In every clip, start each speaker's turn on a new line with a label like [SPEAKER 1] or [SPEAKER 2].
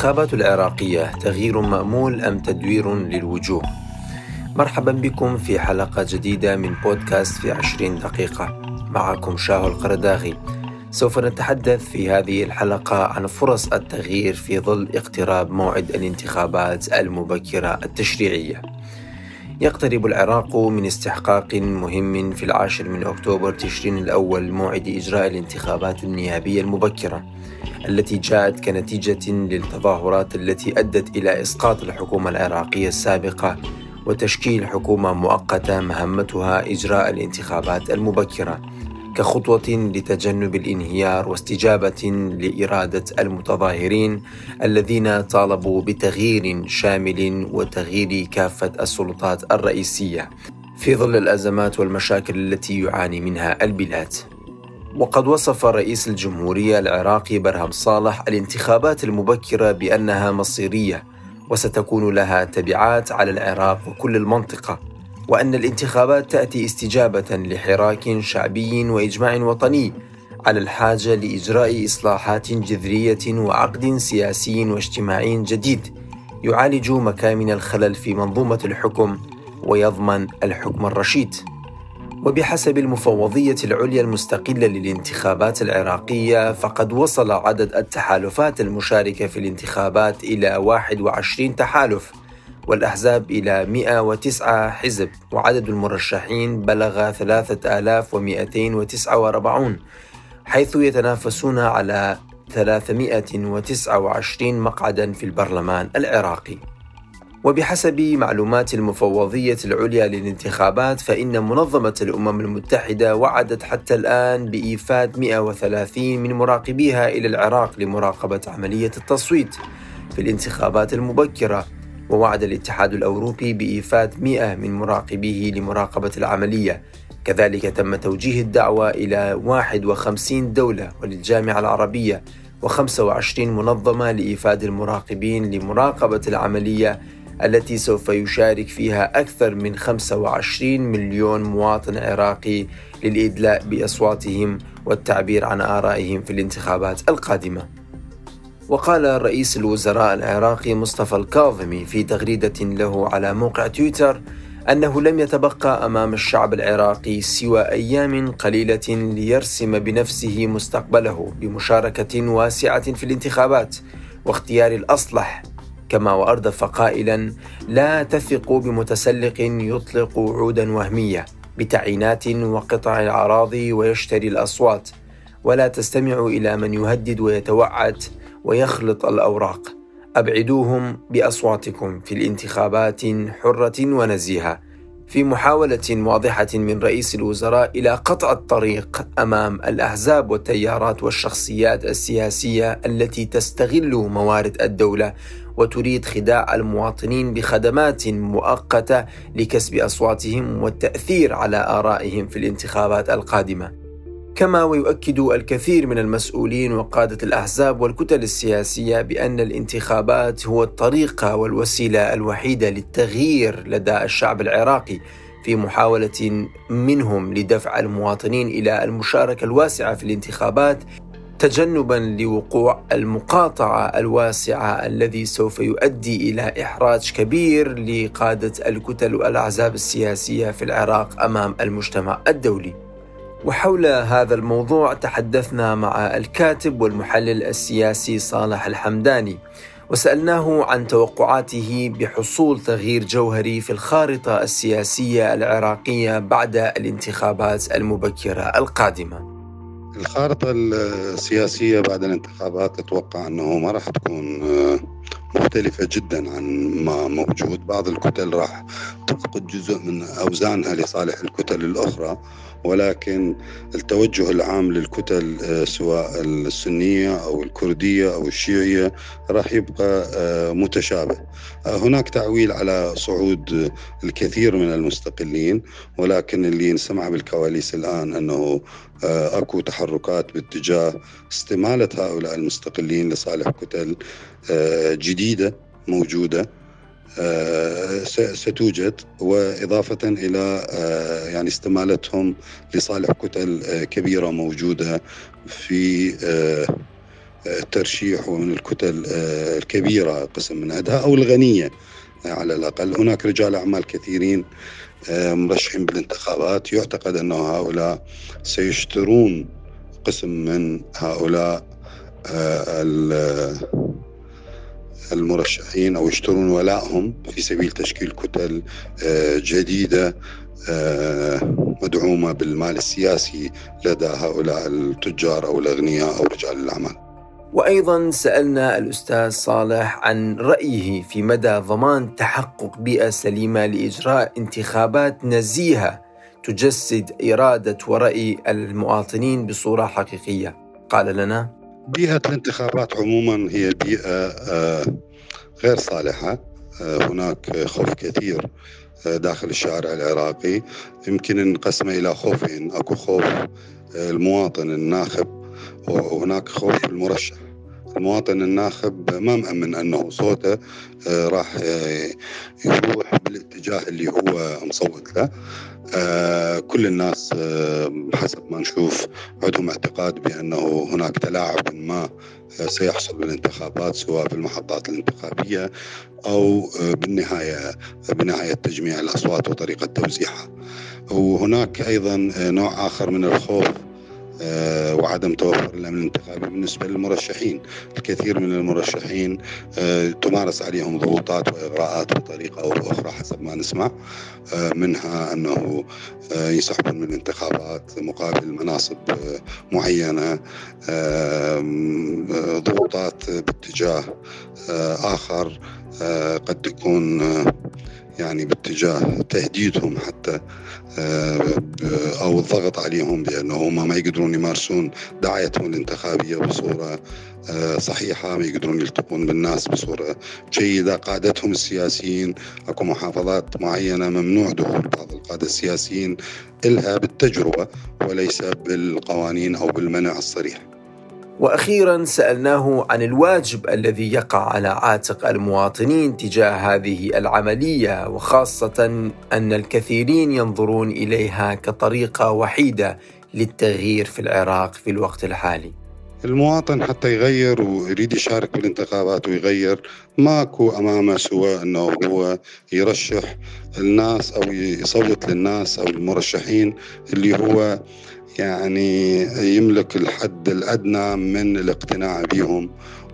[SPEAKER 1] الانتخابات العراقية تغيير مأمول أم تدوير للوجوه؟ مرحبا بكم في حلقة جديدة من بودكاست في عشرين دقيقة. معكم شاهو القرداغي. سوف نتحدث في هذه الحلقة عن فرص التغيير في ظل اقتراب موعد الانتخابات المبكرة التشريعية. يقترب العراق من استحقاق مهم في العاشر من أكتوبر تشرين الأول موعد إجراء الانتخابات النيابية المبكرة التي جاءت كنتيجة للتظاهرات التي أدت إلى إسقاط الحكومة العراقية السابقة وتشكيل حكومة مؤقتة مهمتها إجراء الانتخابات المبكرة. كخطوة لتجنب الانهيار واستجابة لإرادة المتظاهرين الذين طالبوا بتغيير شامل وتغيير كافة السلطات الرئيسية في ظل الأزمات والمشاكل التي يعاني منها البلاد. وقد وصف رئيس الجمهورية العراقي برهم صالح الانتخابات المبكرة بأنها مصيرية وستكون لها تبعات على العراق وكل المنطقة وأن الانتخابات تأتي استجابة لحراك شعبي وإجماع وطني على الحاجة لإجراء إصلاحات جذرية وعقد سياسي واجتماعي جديد يعالج مكامن الخلل في منظومة الحكم ويضمن الحكم الرشيد. وبحسب المفوضية العليا المستقلة للانتخابات العراقية فقد وصل عدد التحالفات المشاركة في الانتخابات إلى 21 تحالف والأحزاب إلى 109 حزب. وعدد المرشحين بلغ 3249 حيث يتنافسون على 329 مقعدا في البرلمان العراقي. وبحسب معلومات المفوضية العليا للانتخابات فإن منظمة الأمم المتحدة وعدت حتى الآن بإيفاد 130 من مراقبيها إلى العراق لمراقبة عملية التصويت في الانتخابات المبكرة. ووعد الاتحاد الأوروبي بإيفاد 100 من مراقبيه لمراقبة العملية كذلك تم توجيه الدعوة إلى 51 دولة وللجامعة العربية و25 منظمة لإيفاد المراقبين لمراقبة العملية التي سوف يشارك فيها أكثر من 25 مليون مواطن عراقي للإدلاء بأصواتهم والتعبير عن آرائهم في الانتخابات القادمة. وقال رئيس الوزراء العراقي مصطفى الكاظمي في تغريدة له على موقع تويتر أنه لم يتبقى أمام الشعب العراقي سوى أيام قليلة ليرسم بنفسه مستقبله بمشاركة واسعة في الانتخابات واختيار الأصلح. كما وأردف قائلا لا تثقوا بمتسلق يطلق وعودا وهمية بتعيينات وقطع الأراضي ويشتري الأصوات ولا تستمعوا إلى من يهدد ويتوعد ويخلط الأوراق أبعدوهم بأصواتكم في الانتخابات حرة ونزيهة في محاولة واضحة من رئيس الوزراء إلى قطع الطريق أمام الأحزاب والتيارات والشخصيات السياسية التي تستغل موارد الدولة وتريد خداع المواطنين بخدمات مؤقتة لكسب أصواتهم والتأثير على آرائهم في الانتخابات القادمة. كما ويؤكد الكثير من المسؤولين وقادة الأحزاب والكتل السياسية بأن الانتخابات هو الطريقة والوسيلة الوحيدة للتغيير لدى الشعب العراقي في محاولة منهم لدفع المواطنين إلى المشاركة الواسعة في الانتخابات تجنبا لوقوع المقاطعة الواسعة الذي سوف يؤدي إلى إحراج كبير لقادة الكتل والأحزاب السياسية في العراق أمام المجتمع الدولي. وحول هذا الموضوع تحدثنا مع الكاتب والمحلل السياسي صالح الحمداني. وسألناه عن توقعاته بحصول تغيير جوهري في الخارطة السياسية العراقية بعد الانتخابات المبكرة القادمة.
[SPEAKER 2] الخارطة السياسية بعد الانتخابات أتوقع أنه ما راح تكون مختلفة جدا عن ما موجود. بعض الكتل راح تفقد جزء من أوزانها لصالح الكتل الأخرى. ولكن التوجه العام للكتل آه، سواء السنية أو الكردية أو الشيعية راح يبقى آه، متشابه. آه، هناك تعويل على صعود الكثير من المستقلين ولكن اللي نسمع بالكواليس الآن أنه أكو تحركات باتجاه استمالة هؤلاء المستقلين لصالح كتل جديدة موجودة. آه، ستوجد وإضافة إلى آه، يعني استمالتهم لصالح كتل آه، كبيرة موجودة في الترشيح ومن الكتل الكبيرة قسم من عندها أو الغنية على الأقل. هناك رجال أعمال كثيرين مرشحين بالانتخابات. يعتقد أن هؤلاء سيشترون قسم من هؤلاء المرشحين أو يشترون ولائهم في سبيل تشكيل كتل جديدة مدعومة بالمال السياسي لدى هؤلاء التجار أو الأغنياء أو رجال الأعمال.
[SPEAKER 1] وأيضا سألنا الأستاذ صالح عن رأيه في مدى ضمان تحقق بيئة سليمة لإجراء انتخابات نزيهة تجسد إرادة ورأي المواطنين بصورة حقيقية. قال لنا:
[SPEAKER 2] بيئة الانتخابات عموما هي بيئة آه، غير صالحة، آه، هناك خوف كثير آه، داخل الشارع العراقي. يمكن نقسمه إلى خوفين، أكو خوف المواطن الناخب وهناك خوف المرشح. المواطن الناخب ما مأمن أنه صوته آه، راح آه، يروح بالاتجاه اللي هو مصوت له. آه، كل الناس حسب ما نشوف عندهم اعتقاد بأنه هناك تلاعب ما سيحصل بالانتخابات سواء في المحطات الانتخابية أو بالنهاية بنهاية تجميع الأصوات وطريقة توزيعها. وهناك أيضا نوع آخر من الخوف وعدم توفر الأمن الانتخابي بالنسبة للمرشحين، الكثير من المرشحين آه، تمارس عليهم ضغوطات وإغراءات بطريقة أو بأخرى حسب ما نسمع. آه، منها أنه يسحبون من الانتخابات مقابل مناصب معينة. ضغوطات باتجاه آخر قد تكون يعني باتجاه تهديدهم حتى آه، أو الضغط عليهم بأنه هم ما يقدرون يمارسون دعايتهم الانتخابية بصورة آه، صحيحة ما يقدرون يلتقون بالناس بصورة جيدة. قادتهم السياسيين أكو محافظات معينة ممنوع دخول بعض القادة السياسيين إلها بالتجربة وليس بالقوانين أو بالمنع الصريح.
[SPEAKER 1] وأخيرا سألناه عن الواجب الذي يقع على عاتق المواطنين تجاه هذه العملية وخاصة أن الكثيرين ينظرون إليها كطريقة وحيدة للتغيير في العراق في الوقت الحالي.
[SPEAKER 2] المواطن حتى يغير ويريد يشارك بالانتخابات ويغير ماكو أمامه سوى إنه هو يرشح الناس أو يصوت للناس أو المرشحين اللي هو يعني يملك الحد الأدنى من الاقتناع بهم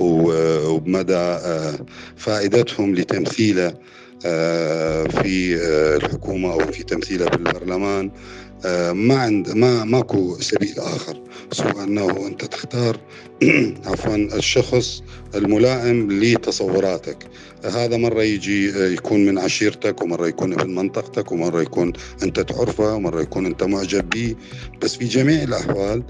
[SPEAKER 2] وبمدى آه، فائدتهم لتمثيله آه، في آه، الحكومة أو في تمثيله بالبرلمان ما عند ما ماكو سبيل آخر سوى أنه أنت تختار عفوا الشخص الملائم لتصوراتك. هذا مرة يجي يكون من عشيرتك ومرة يكون ابن منطقتك ومرة يكون أنت تعرفه ومرة يكون أنت معجب به بس في جميع الأحوال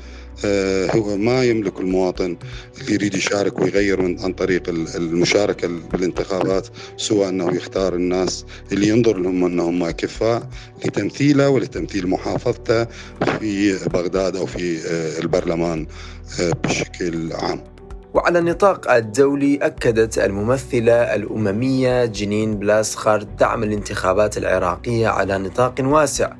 [SPEAKER 2] آه، هو ما يملك المواطن اللي يريد يشارك ويغير من عن طريق المشاركة بالانتخابات سوى أنه يختار الناس اللي ينظر لهم أنهم كفاء لتمثيله ولتمثيل محافظته في بغداد أو في آه، البرلمان آه، بشكل عام.
[SPEAKER 1] وعلى النطاق الدولي أكدت الممثلة الأممية جنين بلاسخارد دعم الانتخابات العراقية على نطاق واسع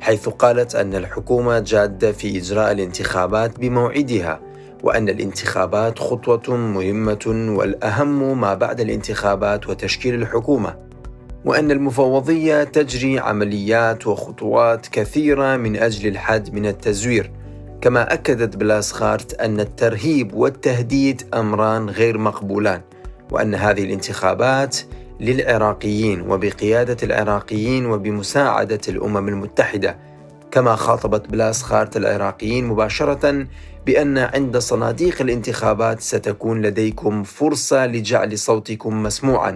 [SPEAKER 1] حيث قالت أن الحكومة جادة في إجراء الانتخابات بموعدها وأن الانتخابات خطوة مهمة والأهم ما بعد الانتخابات وتشكيل الحكومة وأن المفوضية تجري عمليات وخطوات كثيرة من أجل الحد من التزوير. كما أكدت بلاسخارت أن الترهيب والتهديد أمران غير مقبولان وأن هذه الانتخابات للعراقيين وبقيادة العراقيين وبمساعدة الأمم المتحدة كما خاطبت بلاسخارت العراقيين مباشرة بأن عند صناديق الانتخابات ستكون لديكم فرصة لجعل صوتكم مسموعا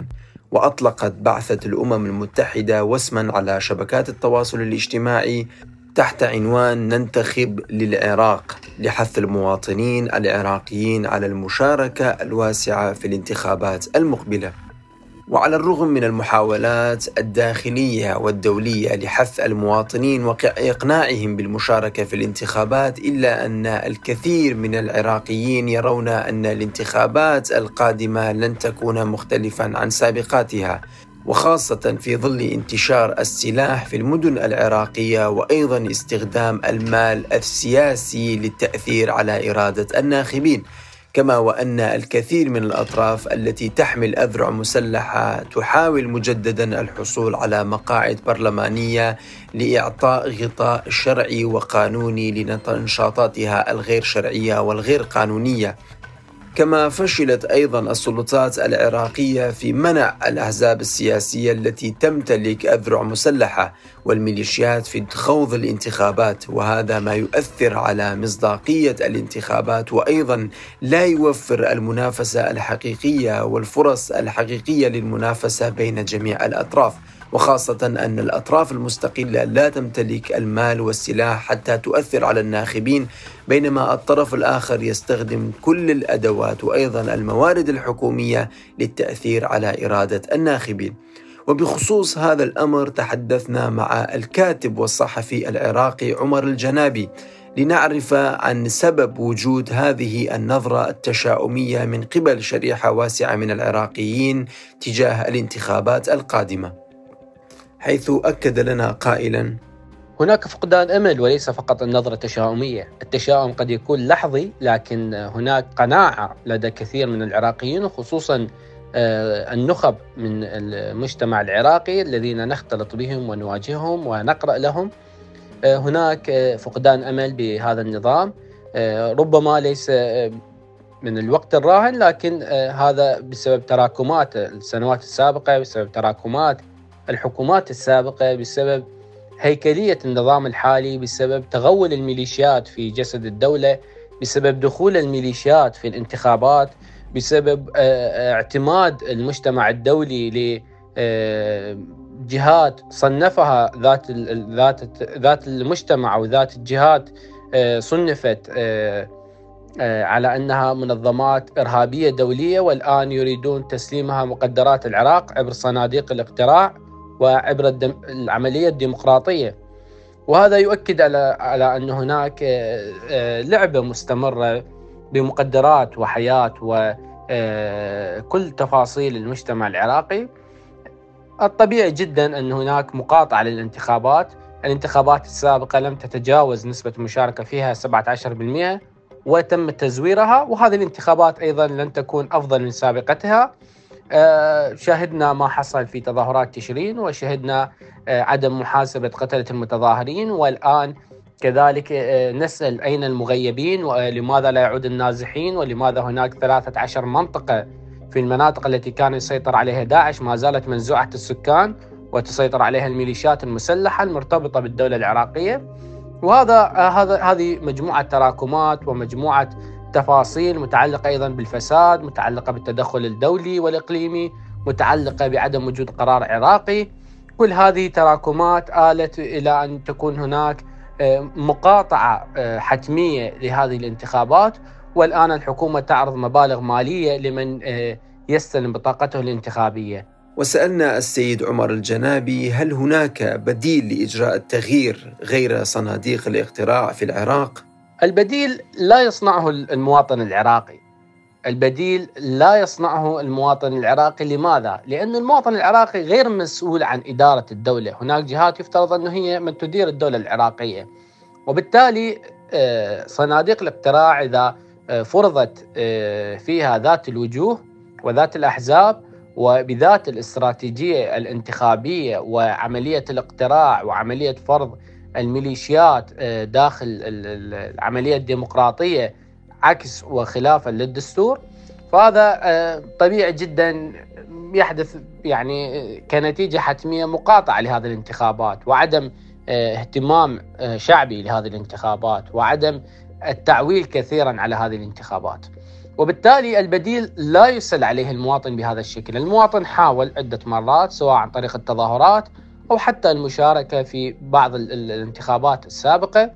[SPEAKER 1] وأطلقت بعثة الأمم المتحدة وسما على شبكات التواصل الاجتماعي تحت عنوان ننتخب للعراق لحث المواطنين العراقيين على المشاركة الواسعة في الانتخابات المقبلة. وعلى الرغم من المحاولات الداخلية والدولية لحث المواطنين واقناعهم بالمشاركة في الانتخابات إلا أن الكثير من العراقيين يرون أن الانتخابات القادمة لن تكون مختلفا عن سابقاتها وخاصة في ظل انتشار السلاح في المدن العراقية وأيضا استخدام المال السياسي للتأثير على إرادة الناخبين كما وأن الكثير من الأطراف التي تحمل أذرع مسلحة تحاول مجددا الحصول على مقاعد برلمانية لإعطاء غطاء شرعي وقانوني لنشاطاتها الغير شرعية والغير قانونية. كما فشلت أيضا السلطات العراقية في منع الأحزاب السياسية التي تمتلك أذرع مسلحة والميليشيات في خوض الانتخابات وهذا ما يؤثر على مصداقية الانتخابات وأيضا لا يوفر المنافسة الحقيقية والفرص الحقيقية للمنافسة بين جميع الأطراف. وخاصة أن الأطراف المستقلة لا تمتلك المال والسلاح حتى تؤثر على الناخبين بينما الطرف الآخر يستخدم كل الأدوات وأيضا الموارد الحكومية للتأثير على إرادة الناخبين. وبخصوص هذا الأمر تحدثنا مع الكاتب والصحفي العراقي عمر الجنابي لنعرف عن سبب وجود هذه النظرة التشاؤمية من قبل شريحة واسعة من العراقيين تجاه الانتخابات القادمة. حيث أكد لنا قائلا.
[SPEAKER 3] هناك فقدان أمل وليس فقط النظرة التشاؤمية، التشاؤم قد يكون لحظي لكن هناك قناعة لدى كثير من العراقيين وخصوصا آه، النخب من المجتمع العراقي الذين نختلط بهم ونواجههم ونقرأ لهم. آه، هناك آه، فقدان أمل بهذا النظام. ربما ليس من الوقت الراهن لكن هذا بسبب تراكمات السنوات السابقة بسبب تراكمات الحكومات السابقة بسبب هيكلية النظام الحالي بسبب تغول الميليشيات في جسد الدولة بسبب دخول الميليشيات في الانتخابات بسبب آه، آه، اعتماد المجتمع الدولي ل آه، صنفها ذات ذات ذات المجتمع أو ذات الجهات صنفت على أنها منظمات إرهابية دولية والآن يريدون تسليمها مقدرات العراق عبر صناديق الاقتراع. وعبر الدم العملية الديمقراطية. وهذا يؤكد على على أن هناك آه، آه، لعبة مستمرة بمقدرات وحياة وكل آه، تفاصيل المجتمع العراقي. الطبيعي جدا أن هناك مقاطعة للانتخابات. الانتخابات السابقة لم تتجاوز نسبة المشاركه فيها 17% وتم تزويرها. وهذه الانتخابات أيضا لن تكون أفضل من سابقتها. آه، شاهدنا ما حصل في تظاهرات تشرين وشهدنا آه، عدم محاسبة قتلة المتظاهرين والآن كذلك آه، نسأل أين المغيبين ولماذا لا يعود النازحين ولماذا هناك 13 منطقة في المناطق التي كان يسيطر عليها داعش ما زالت منزوعة السكان وتسيطر عليها الميليشيات المسلحة المرتبطة بالدولة العراقية. وهذا هذا هذه مجموعة تراكمات ومجموعة تفاصيل متعلقة أيضا بالفساد متعلقة بالتدخل الدولي والإقليمي متعلقة بعدم وجود قرار عراقي. كل هذه تراكمات آلت إلى أن تكون هناك آه، مقاطعة آه، حتمية لهذه الانتخابات. والآن الحكومة تعرض مبالغ مالية لمن آه، يستلم بطاقته الانتخابية.
[SPEAKER 1] وسألنا السيد عمر الجنابي هل هناك بديل لإجراء التغيير غير صناديق الاقتراع في العراق؟
[SPEAKER 3] البديل لا يصنعه المواطن العراقي. البديل لا يصنعه المواطن العراقي. لماذا؟ لأن المواطن العراقي غير مسؤول عن إدارة الدولة. هناك جهات يفترض أنه هي من تدير الدولة العراقية. وبالتالي آه، صناديق الاقتراع إذا آه، فرضت آه، فيها ذات الوجوه وذات الأحزاب وبذات الاستراتيجية الانتخابية وعملية الاقتراع وعملية فرض الميليشيات آه، داخل العملية الديمقراطية عكس وخلافا للدستور. فهذا آه، طبيعي جدا يحدث يعني كنتيجة حتمية مقاطعة لهذه الانتخابات وعدم آه، اهتمام شعبي لهذه الانتخابات وعدم التعويل كثيرا على هذه الانتخابات. وبالتالي البديل لا يسل عليه المواطن بهذا الشكل. المواطن حاول عدة مرات سواء عن طريق التظاهرات أو حتى المشاركة في بعض الانتخابات السابقة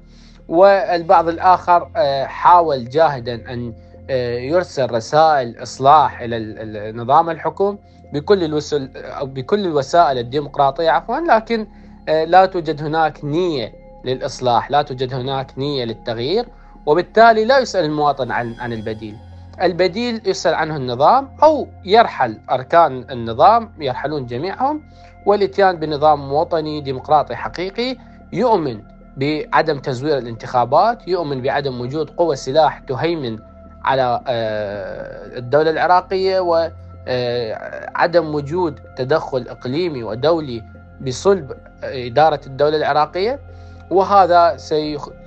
[SPEAKER 3] والبعض الآخر آه، حاول جاهدا أن آه، يرسل رسائل إصلاح إلى نظام الحكم بكل الوسائل أو بكل الوسائل الديمقراطية عفوا لكن آه، لا توجد هناك نية للإصلاح لا توجد هناك نية للتغيير وبالتالي لا يسأل المواطن عن عن البديل. البديل يسأل عنه النظام أو يرحل أركان النظام يرحلون جميعهم والإتيان بنظام وطني ديمقراطي حقيقي يؤمن بعدم تزوير الانتخابات يؤمن بعدم وجود قوى سلاح تهيمن على آه، الدولة العراقية وعدم وجود تدخل إقليمي ودولي بصلب إدارة الدولة العراقية. وهذا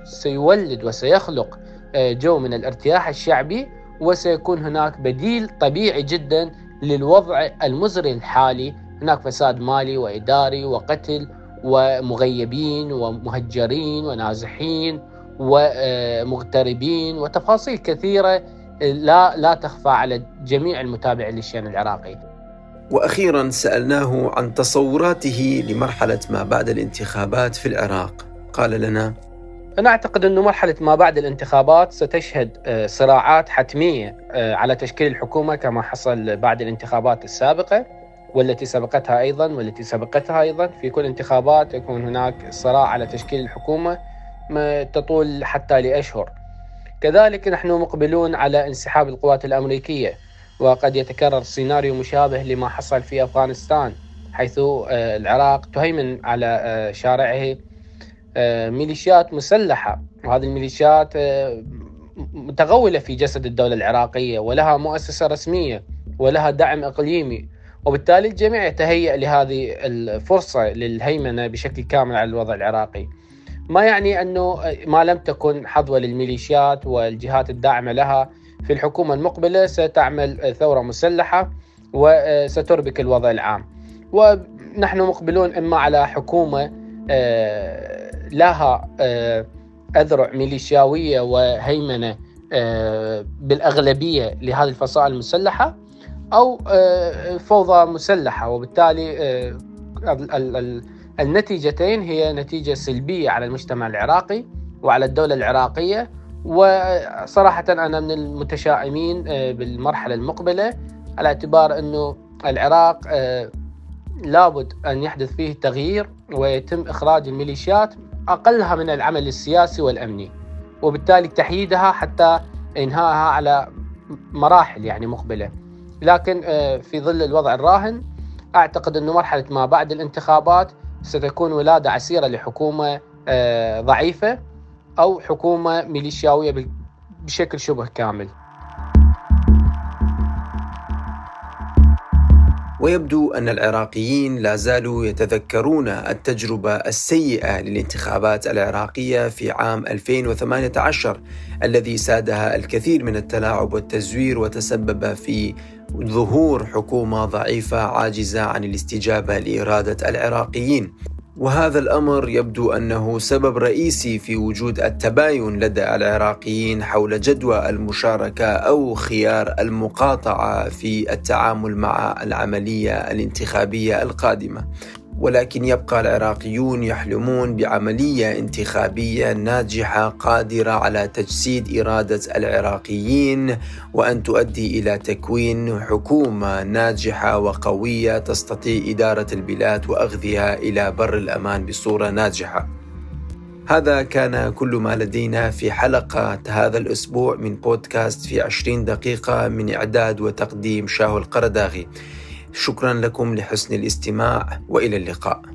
[SPEAKER 3] سيولد وسيخلق جو من الارتياح الشعبي وسيكون هناك بديل طبيعي جدا للوضع المزري الحالي. هناك فساد مالي وإداري وقتل ومغيبين ومهجرين ونازحين ومغتربين وتفاصيل كثيرة لا لا تخفى على جميع المتابعين للشأن العراقي.
[SPEAKER 1] وأخيرا سألناه عن تصوراته لمرحلة ما بعد الانتخابات في العراق. قال لنا
[SPEAKER 3] أنا أعتقد أنه مرحلة ما بعد الانتخابات ستشهد آه، صراعات حتمية آه، على تشكيل الحكومة كما حصل بعد الانتخابات السابقة والتي سبقتها أيضا والتي سبقتها أيضا. في كل انتخابات يكون هناك صراع على تشكيل الحكومة تطول حتى لأشهر. كذلك نحن مقبلون على انسحاب القوات الأمريكية وقد يتكرر سيناريو مشابه لما حصل في أفغانستان حيث آه، العراق تهيمن على شارعه ميليشيات مسلحة. وهذه الميليشيات آه، متغولة في جسد الدولة العراقية ولها مؤسسة رسمية ولها دعم إقليمي. وبالتالي الجميع يتهيأ لهذه الفرصة للهيمنة بشكل كامل على الوضع العراقي. ما يعني أنه ما لم تكن حظوة للميليشيات والجهات الداعمة لها. في الحكومة المقبلة ستعمل ثورة مسلحة وستربك الوضع العام. ونحن مقبلون إما على حكومة آه، لها آه، أذرع ميليشياوية وهيمنة آه، بالأغلبية لهذه الفصائل المسلحة أو آه، فوضى مسلحة. وبالتالي النتيجتين هي نتيجة سلبية على المجتمع العراقي وعلى الدولة العراقية. وصراحة أنا من المتشائمين بالمرحلة المقبلة على اعتبار أنه العراق لابد أن يحدث فيه تغيير ويتم إخراج الميليشيات أقلها من العمل السياسي والأمني وبالتالي تحييدها حتى إنهائها على مراحل يعني مقبلة. لكن آه، في ظل الوضع الراهن أعتقد أنه مرحلة ما بعد الانتخابات ستكون ولادة عسيرة لحكومة آه، ضعيفة أو حكومة ميليشياوية بشكل شبه كامل.
[SPEAKER 1] ويبدو أن العراقيين لا زالوا يتذكرون التجربة السيئة للانتخابات العراقية في عام 2018 الذي سادها الكثير من التلاعب والتزوير وتسبب في ظهور حكومة ضعيفة عاجزة عن الاستجابة لإرادة العراقيين. وهذا الأمر يبدو أنه سبب رئيسي في وجود التباين لدى العراقيين حول جدوى المشاركة أو خيار المقاطعة في التعامل مع العملية الانتخابية القادمة. ولكن يبقى العراقيون يحلمون بعملية انتخابية ناجحة قادرة على تجسيد إرادة العراقيين وأن تؤدي إلى تكوين حكومة ناجحة وقوية تستطيع إدارة البلاد وأخذها إلى بر الأمان بصورة ناجحة. هذا كان كل ما لدينا في حلقة هذا الأسبوع من بودكاست في عشرين دقيقة من إعداد وتقديم شاهو القرداغي شكرا لكم لحسن الاستماع وإلى اللقاء.